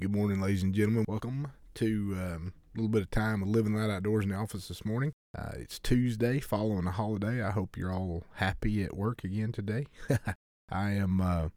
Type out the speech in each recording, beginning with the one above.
Good morning, ladies and gentlemen. Welcome to um, a little bit of time of living light outdoors in the office this morning. Uh, it's Tuesday, following a holiday. I hope you're all happy at work again today. I am. Uh,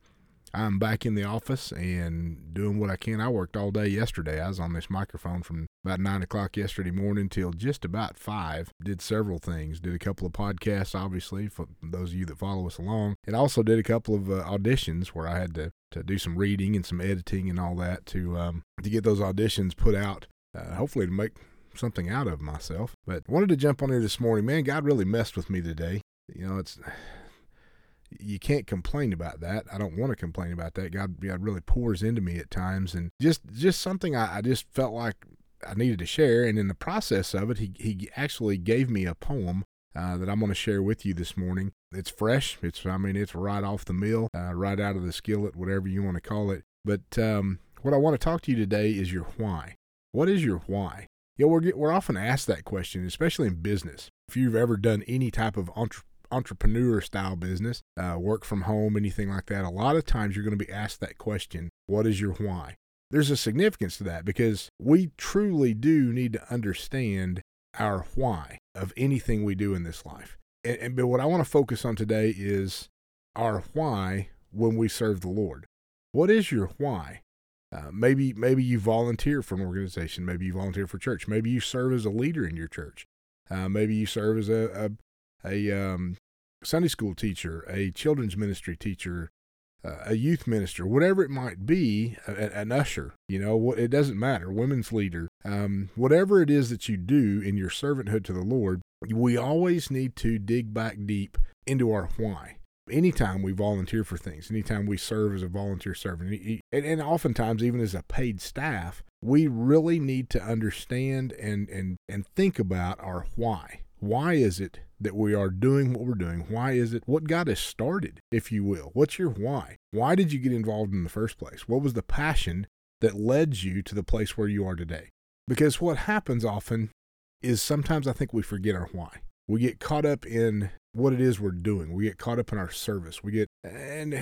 I'm back in the office and doing what I can. I worked all day yesterday. I was on this microphone from about nine o'clock yesterday morning till just about five. Did several things. Did a couple of podcasts, obviously, for those of you that follow us along, and also did a couple of uh, auditions where I had to to do some reading and some editing and all that to um, to get those auditions put out. Uh, hopefully to make something out of myself. But wanted to jump on here this morning. Man, God really messed with me today. You know, it's you can't complain about that. I don't want to complain about that. God, God really pours into me at times, and just just something I, I just felt like I needed to share. And in the process of it, he he actually gave me a poem uh, that I'm going to share with you this morning. It's fresh. It's I mean it's right off the mill, uh, right out of the skillet, whatever you want to call it. But um, what I want to talk to you today is your why. What is your why? You know, we're we're often asked that question, especially in business. If you've ever done any type of entre- entrepreneur style business, uh, work from home, anything like that, a lot of times you're going to be asked that question What is your why? There's a significance to that because we truly do need to understand our why of anything we do in this life. And, and but what I want to focus on today is our why when we serve the Lord. What is your why? Uh, maybe maybe you volunteer for an organization. Maybe you volunteer for church. Maybe you serve as a leader in your church. Uh, maybe you serve as a, a um, Sunday school teacher, a children's ministry teacher, uh, a youth minister, whatever it might be, a, an usher, you know, it doesn't matter, women's leader, um, whatever it is that you do in your servanthood to the Lord, we always need to dig back deep into our why. Anytime we volunteer for things, anytime we serve as a volunteer servant, and, and oftentimes even as a paid staff, we really need to understand and, and, and think about our why. Why is it that we are doing what we're doing? Why is it what got us started, if you will? What's your why? Why did you get involved in the first place? What was the passion that led you to the place where you are today? Because what happens often is sometimes I think we forget our why. We get caught up in what it is we're doing. We get caught up in our service. We get, and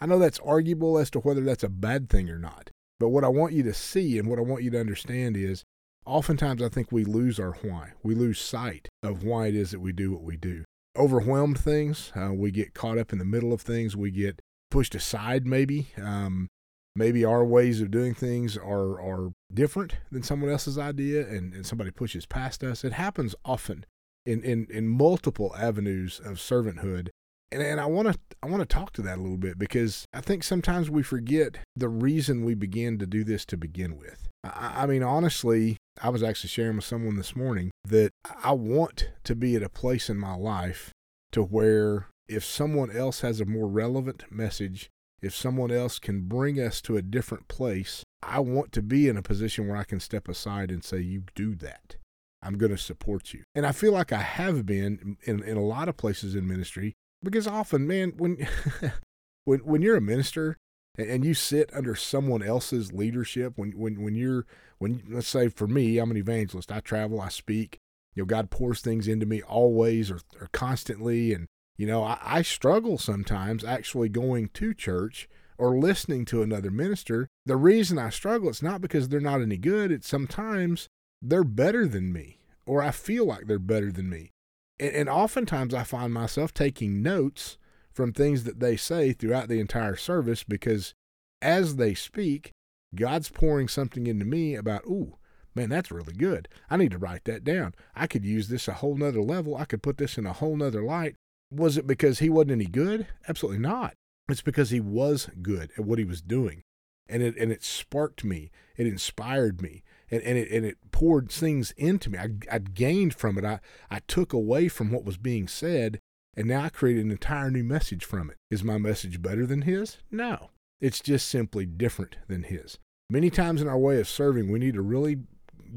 I know that's arguable as to whether that's a bad thing or not. But what I want you to see and what I want you to understand is oftentimes I think we lose our why. We lose sight of why it is that we do what we do. Overwhelmed things, uh, we get caught up in the middle of things, we get pushed aside maybe. Um, maybe our ways of doing things are, are different than someone else's idea and, and somebody pushes past us. It happens often in, in, in multiple avenues of servanthood. And, and I want to I want to talk to that a little bit because I think sometimes we forget the reason we began to do this to begin with. I, I mean, honestly, I was actually sharing with someone this morning that I want to be at a place in my life to where if someone else has a more relevant message, if someone else can bring us to a different place, I want to be in a position where I can step aside and say, You do that. I'm going to support you. And I feel like I have been in, in a lot of places in ministry because often, man, when when when you're a minister, and you sit under someone else's leadership when when when you're when let's say for me I'm an evangelist I travel I speak you know God pours things into me always or, or constantly and you know I, I struggle sometimes actually going to church or listening to another minister. The reason I struggle it's not because they're not any good it's sometimes they're better than me or I feel like they're better than me and, and oftentimes I find myself taking notes from things that they say throughout the entire service because as they speak, God's pouring something into me about, ooh, man, that's really good. I need to write that down. I could use this a whole nother level. I could put this in a whole nother light. Was it because he wasn't any good? Absolutely not. It's because he was good at what he was doing. And it and it sparked me. It inspired me. And, and it and it poured things into me. I I gained from it. I, I took away from what was being said and now I created an entire new message from it. Is my message better than his? No. It's just simply different than his. Many times in our way of serving, we need to really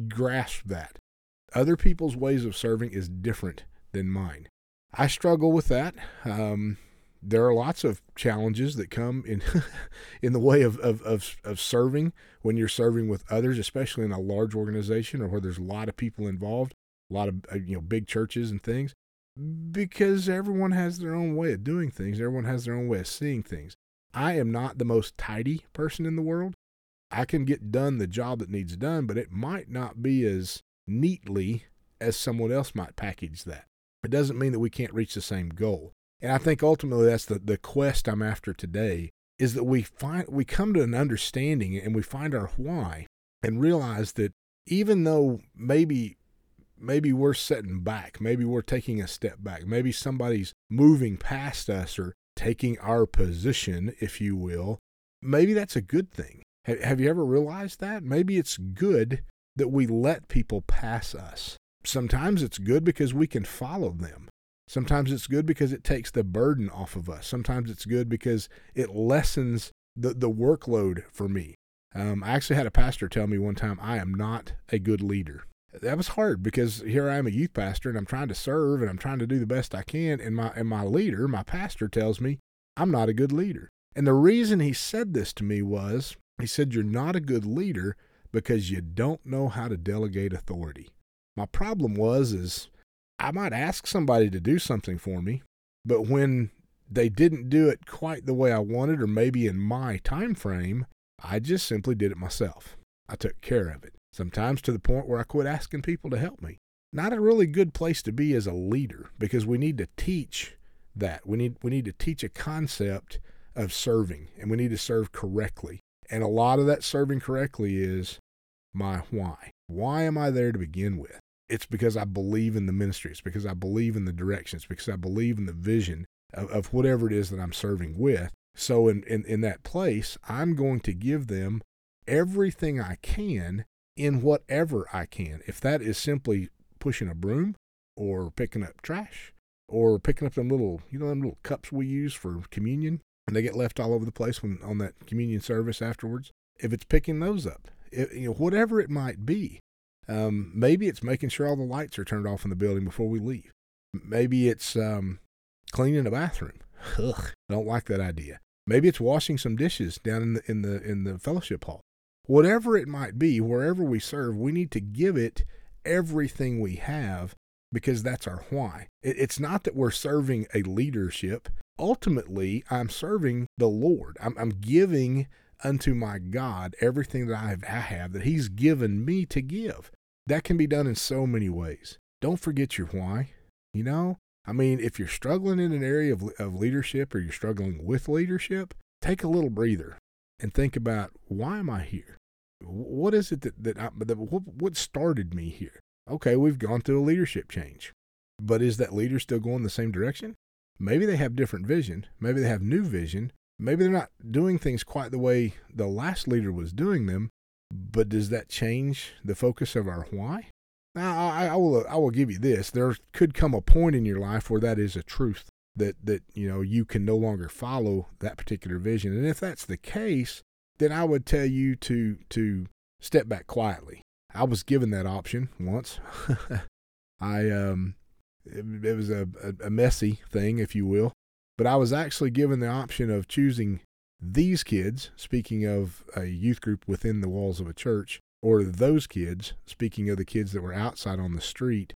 grasp that. Other people's ways of serving is different than mine. I struggle with that. Um, there are lots of challenges that come in in the way of, of, of, of, serving when you're serving with others, especially in a large organization or where there's a lot of people involved, a lot of uh, you know big churches and things because everyone has their own way of doing things. Everyone has their own way of seeing things. I am not the most tidy person in the world. I can get done the job that needs done, but it might not be as neatly as someone else might package that. It doesn't mean that we can't reach the same goal. And I think ultimately that's the, the quest I'm after today is that we find we come to an understanding and we find our why and realize that even though maybe maybe we're setting back, maybe we're taking a step back, maybe somebody's moving past us or taking our position, if you will, maybe that's a good thing. Have you ever realized that? Maybe it's good that we let people pass us. Sometimes it's good because we can follow them. Sometimes it's good because it takes the burden off of us. Sometimes it's good because it lessens the, the workload for me. Um, I actually had a pastor tell me one time, I am not a good leader. That was hard because here I am a youth pastor and I'm trying to serve and I'm trying to do the best I can. And my, and my leader, my pastor, tells me I'm not a good leader. And the reason he said this to me was he said, You're not a good leader because you don't know how to delegate authority. My problem was is I might ask somebody to do something for me, but when they didn't do it quite the way I wanted or maybe in my time frame, I just simply did it myself. I took care of it. Sometimes to the point where I quit asking people to help me. Not a really good place to be as a leader because we need to teach that. We need we need to teach a concept of serving and we need to serve correctly. And a lot of that serving correctly is my why. Why am I there to begin with? It's because I believe in the ministry. It's because I believe in the direction. It's because I believe in the vision of, of whatever it is that I'm serving with. So in, in, in that place, I'm going to give them everything I can in whatever I can. If that is simply pushing a broom or picking up trash or picking up them little, you know, them little cups we use for communion and they get left all over the place when on that communion service afterwards. If it's picking those up, it, you know, whatever it might be, um, maybe it's making sure all the lights are turned off in the building before we leave. Maybe it's um, cleaning the bathroom. Ugh, don't like that idea. Maybe it's washing some dishes down in the in the in the fellowship hall. Whatever it might be, wherever we serve, we need to give it everything we have because that's our why. It's not that we're serving a leadership. Ultimately, I'm serving the Lord. I'm, I'm giving unto my God everything that I have that He's given me to give. That can be done in so many ways. Don't forget your why. You know, I mean, if you're struggling in an area of, of leadership or you're struggling with leadership, take a little breather and think about why am I here? What is it that, that, I, that what, what started me here? Okay, we've gone through a leadership change, but is that leader still going the same direction? Maybe they have different vision. Maybe they have new vision, maybe they're not doing things quite the way the last leader was doing them, but does that change the focus of our why? Now, I, I, will I will give you this. There could come a point in your life where that is a truth that that you know you can no longer follow that particular vision, and if that's the case, then I would tell you to to step back quietly. I was given that option once. I um, it, it was a, a, a messy thing, if you will. But I was actually given the option of choosing these kids, speaking of a youth group within the walls of a church, or those kids, speaking of the kids that were outside on the street,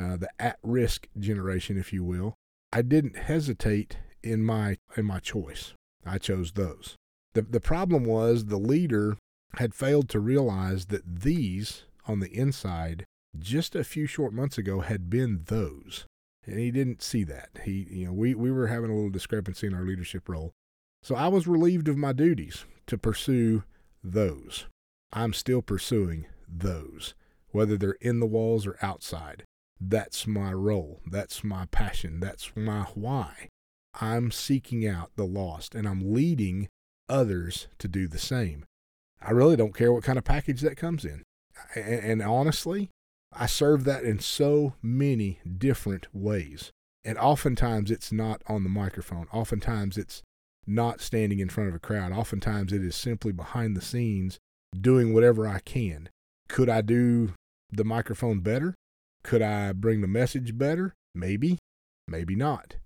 uh, the at-risk generation, if you will. I didn't hesitate in my in my choice. I chose those. The the problem was the leader had failed to realize that these on the inside just a few short months ago had been those he didn't see that. He, you know, we, we were having a little discrepancy in our leadership role. So I was relieved of my duties to pursue those. I'm still pursuing those, whether they're in the walls or outside. That's my role. That's my passion. That's my why. I'm seeking out the lost and I'm leading others to do the same. I really don't care what kind of package that comes in. And, and honestly, I serve that in so many different ways. And oftentimes it's not on the microphone. Oftentimes it's not standing in front of a crowd. Oftentimes it is simply behind the scenes doing whatever I can. Could I do the microphone better? Could I bring the message better? Maybe, maybe not.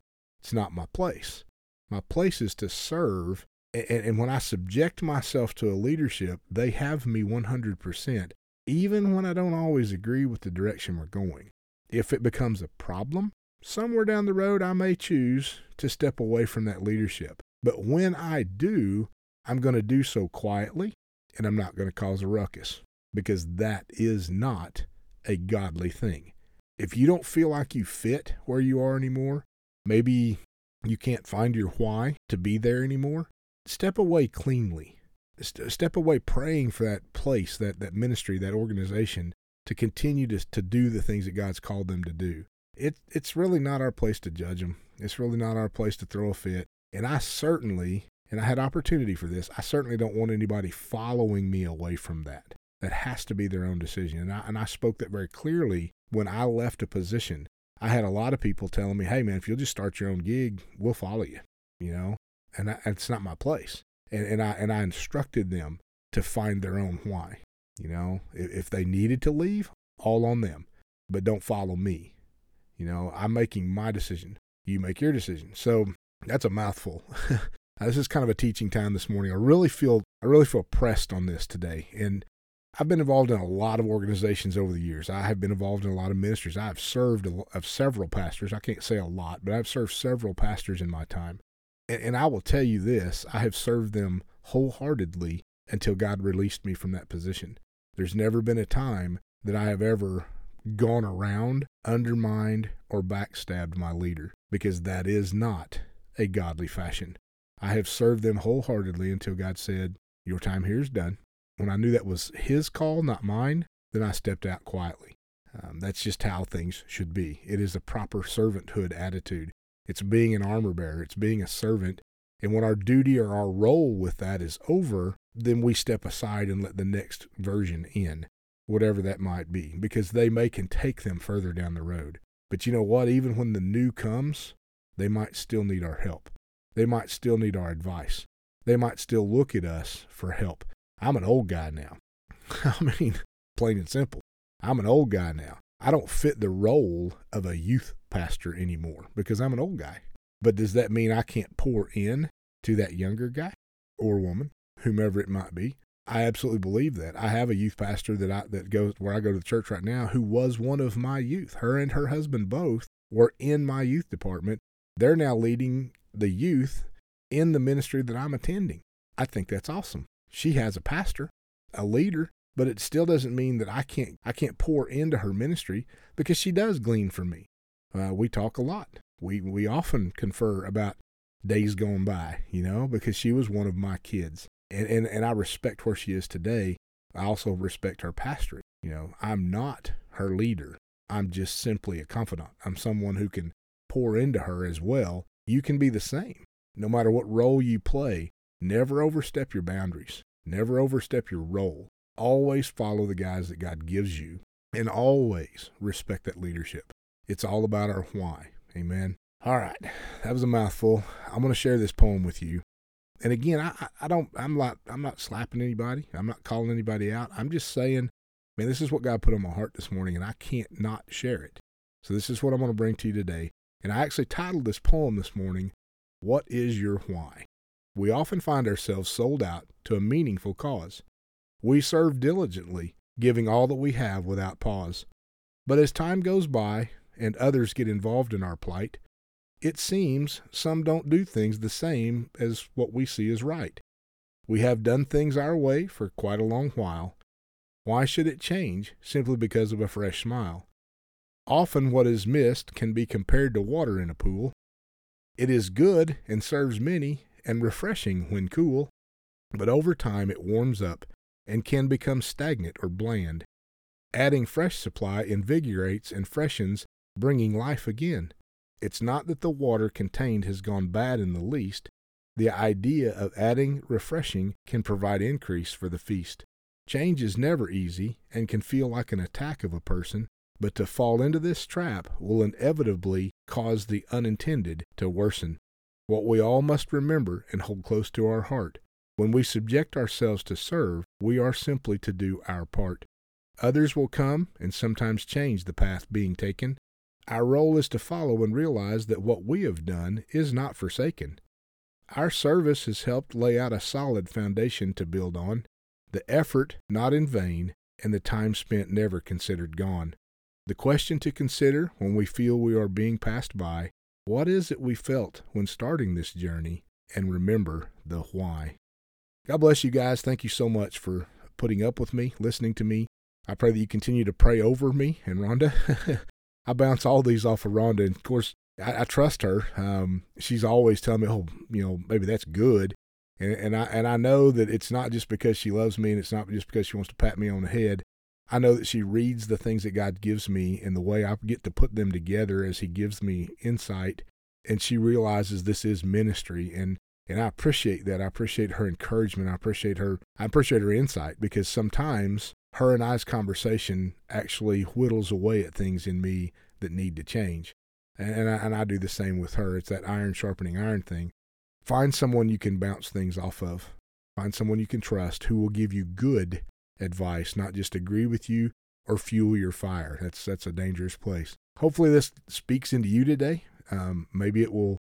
It's not my place. My place is to serve. And, and when I subject myself to a leadership, they have me 100% even when I don't always agree with the direction we're going. If it becomes a problem, somewhere down the road I may choose to step away from that leadership. But when I do, I'm going to do so quietly and I'm not going to cause a ruckus because that is not a godly thing. If you don't feel like you fit where you are anymore, maybe you can't find your why to be there anymore, step away cleanly. Step away praying for that place, that, that ministry, that organization to continue to, to do the things that God's called them to do. It, it's really not our place to judge them. It's really not our place to throw a fit. And I certainly, and I had opportunity for this, I certainly don't want anybody following me away from that. That has to be their own decision. And I, and I spoke that very clearly when I left a position. I had a lot of people telling me, hey, man, if you'll just start your own gig, we'll follow you, you know? And I, it's not my place. And, and, I, and I instructed them to find their own why. You know, if, if they needed to leave, all on them, but don't follow me. You know, I'm making my decision. You make your decision. So that's a mouthful. this is kind of a teaching time this morning. I really feel I really feel pressed on this today, and I've been involved in a lot of organizations over the years. I have been involved in a lot of ministries. I have served of several pastors. I can't say a lot, but I've served several pastors in my time. And, and I will tell you this: I have served them wholeheartedly until God released me from that position. There's never been a time that I have ever gone around, undermined, or backstabbed my leader, because that is not a godly fashion. I have served them wholeheartedly until God said, Your time here is done. When I knew that was His call, not mine, then I stepped out quietly. Um, that's just how things should be. It is a proper servanthood attitude. It's being an armor bearer, it's being a servant. And when our duty or our role with that is over, then we step aside and let the next version in, whatever that might be, because they may can take them further down the road. But you know what? Even when the new comes, they might still need our help. They might still need our advice. They might still look at us for help. I'm an old guy now. I mean, plain and simple. I'm an old guy now. I don't fit the role of a youth pastor anymore because I'm an old guy. But does that mean I can't pour in to that younger guy or woman, whomever it might be? I absolutely believe that. I have a youth pastor that I that goes where I go to the church right now who was one of my youth. Her and her husband both were in my youth department. They're now leading the youth in the ministry that I'm attending. I think that's awesome. She has a pastor, a leader, but it still doesn't mean that I can't I can't pour into her ministry because she does glean from me. Uh, we talk a lot. We we often confer about days gone by, you know, because she was one of my kids. And, and, and I respect where she is today. I also respect her pastorate. You know, I'm not her leader. I'm just simply a confidant. I'm someone who can pour into her as well. You can be the same. No matter what role you play, never overstep your boundaries. Never overstep your role. Always follow the guys that God gives you and always respect that leadership. It's all about our why. Amen. All right, that was a mouthful. I'm going to share this poem with you. And again, I, I don't, I'm not, I'm not slapping anybody. I'm not calling anybody out. I'm just saying, man, this is what God put on my heart this morning, and I can't not share it. So this is what I'm going to bring to you today. And I actually titled this poem this morning, "What is your why?" We often find ourselves sold out to a meaningful cause. We serve diligently, giving all that we have without pause. But as time goes by and others get involved in our plight, it seems some don't do things the same as what we see is right. We have done things our way for quite a long while. Why should it change simply because of a fresh smile? Often what is missed can be compared to water in a pool. It is good and serves many and refreshing when cool, but over time it warms up and can become stagnant or bland. Adding fresh supply invigorates and freshens, bringing life again. It's not that the water contained has gone bad in the least. The idea of adding refreshing can provide increase for the feast. Change is never easy and can feel like an attack of a person, but to fall into this trap will inevitably cause the unintended to worsen. What we all must remember and hold close to our heart when we subject ourselves to serve, we are simply to do our part. Others will come and sometimes change the path being taken, our role is to follow and realize that what we have done is not forsaken. Our service has helped lay out a solid foundation to build on, the effort not in vain, and the time spent never considered gone. The question to consider when we feel we are being passed by what is it we felt when starting this journey? And remember the why. God bless you guys. Thank you so much for putting up with me, listening to me. I pray that you continue to pray over me and Rhonda. I bounce all these off of Rhonda, and of course, I, I trust her. Um, she's always telling me, "Oh, you know, maybe that's good," and, and I and I know that it's not just because she loves me, and it's not just because she wants to pat me on the head. I know that she reads the things that God gives me and the way I get to put them together as He gives me insight, and she realizes this is ministry, and and I appreciate that. I appreciate her encouragement. I appreciate her. I appreciate her insight because sometimes her and I's conversation actually whittles away at things in me that need to change. And, and, I, and I do the same with her. It's that iron sharpening iron thing. Find someone you can bounce things off of. Find someone you can trust who will give you good advice, not just agree with you or fuel your fire. That's that's a dangerous place. Hopefully, this speaks into you today. Um, maybe it will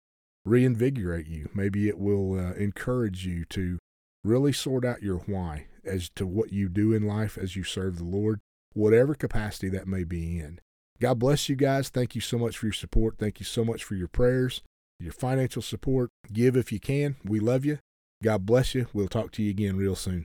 reinvigorate you. Maybe it will uh, encourage you to really sort out your why as to what you do in life as you serve the Lord, whatever capacity that may be in. God bless you guys. Thank you so much for your support. Thank you so much for your prayers, your financial support. Give if you can. We love you. God bless you. We'll talk to you again real soon.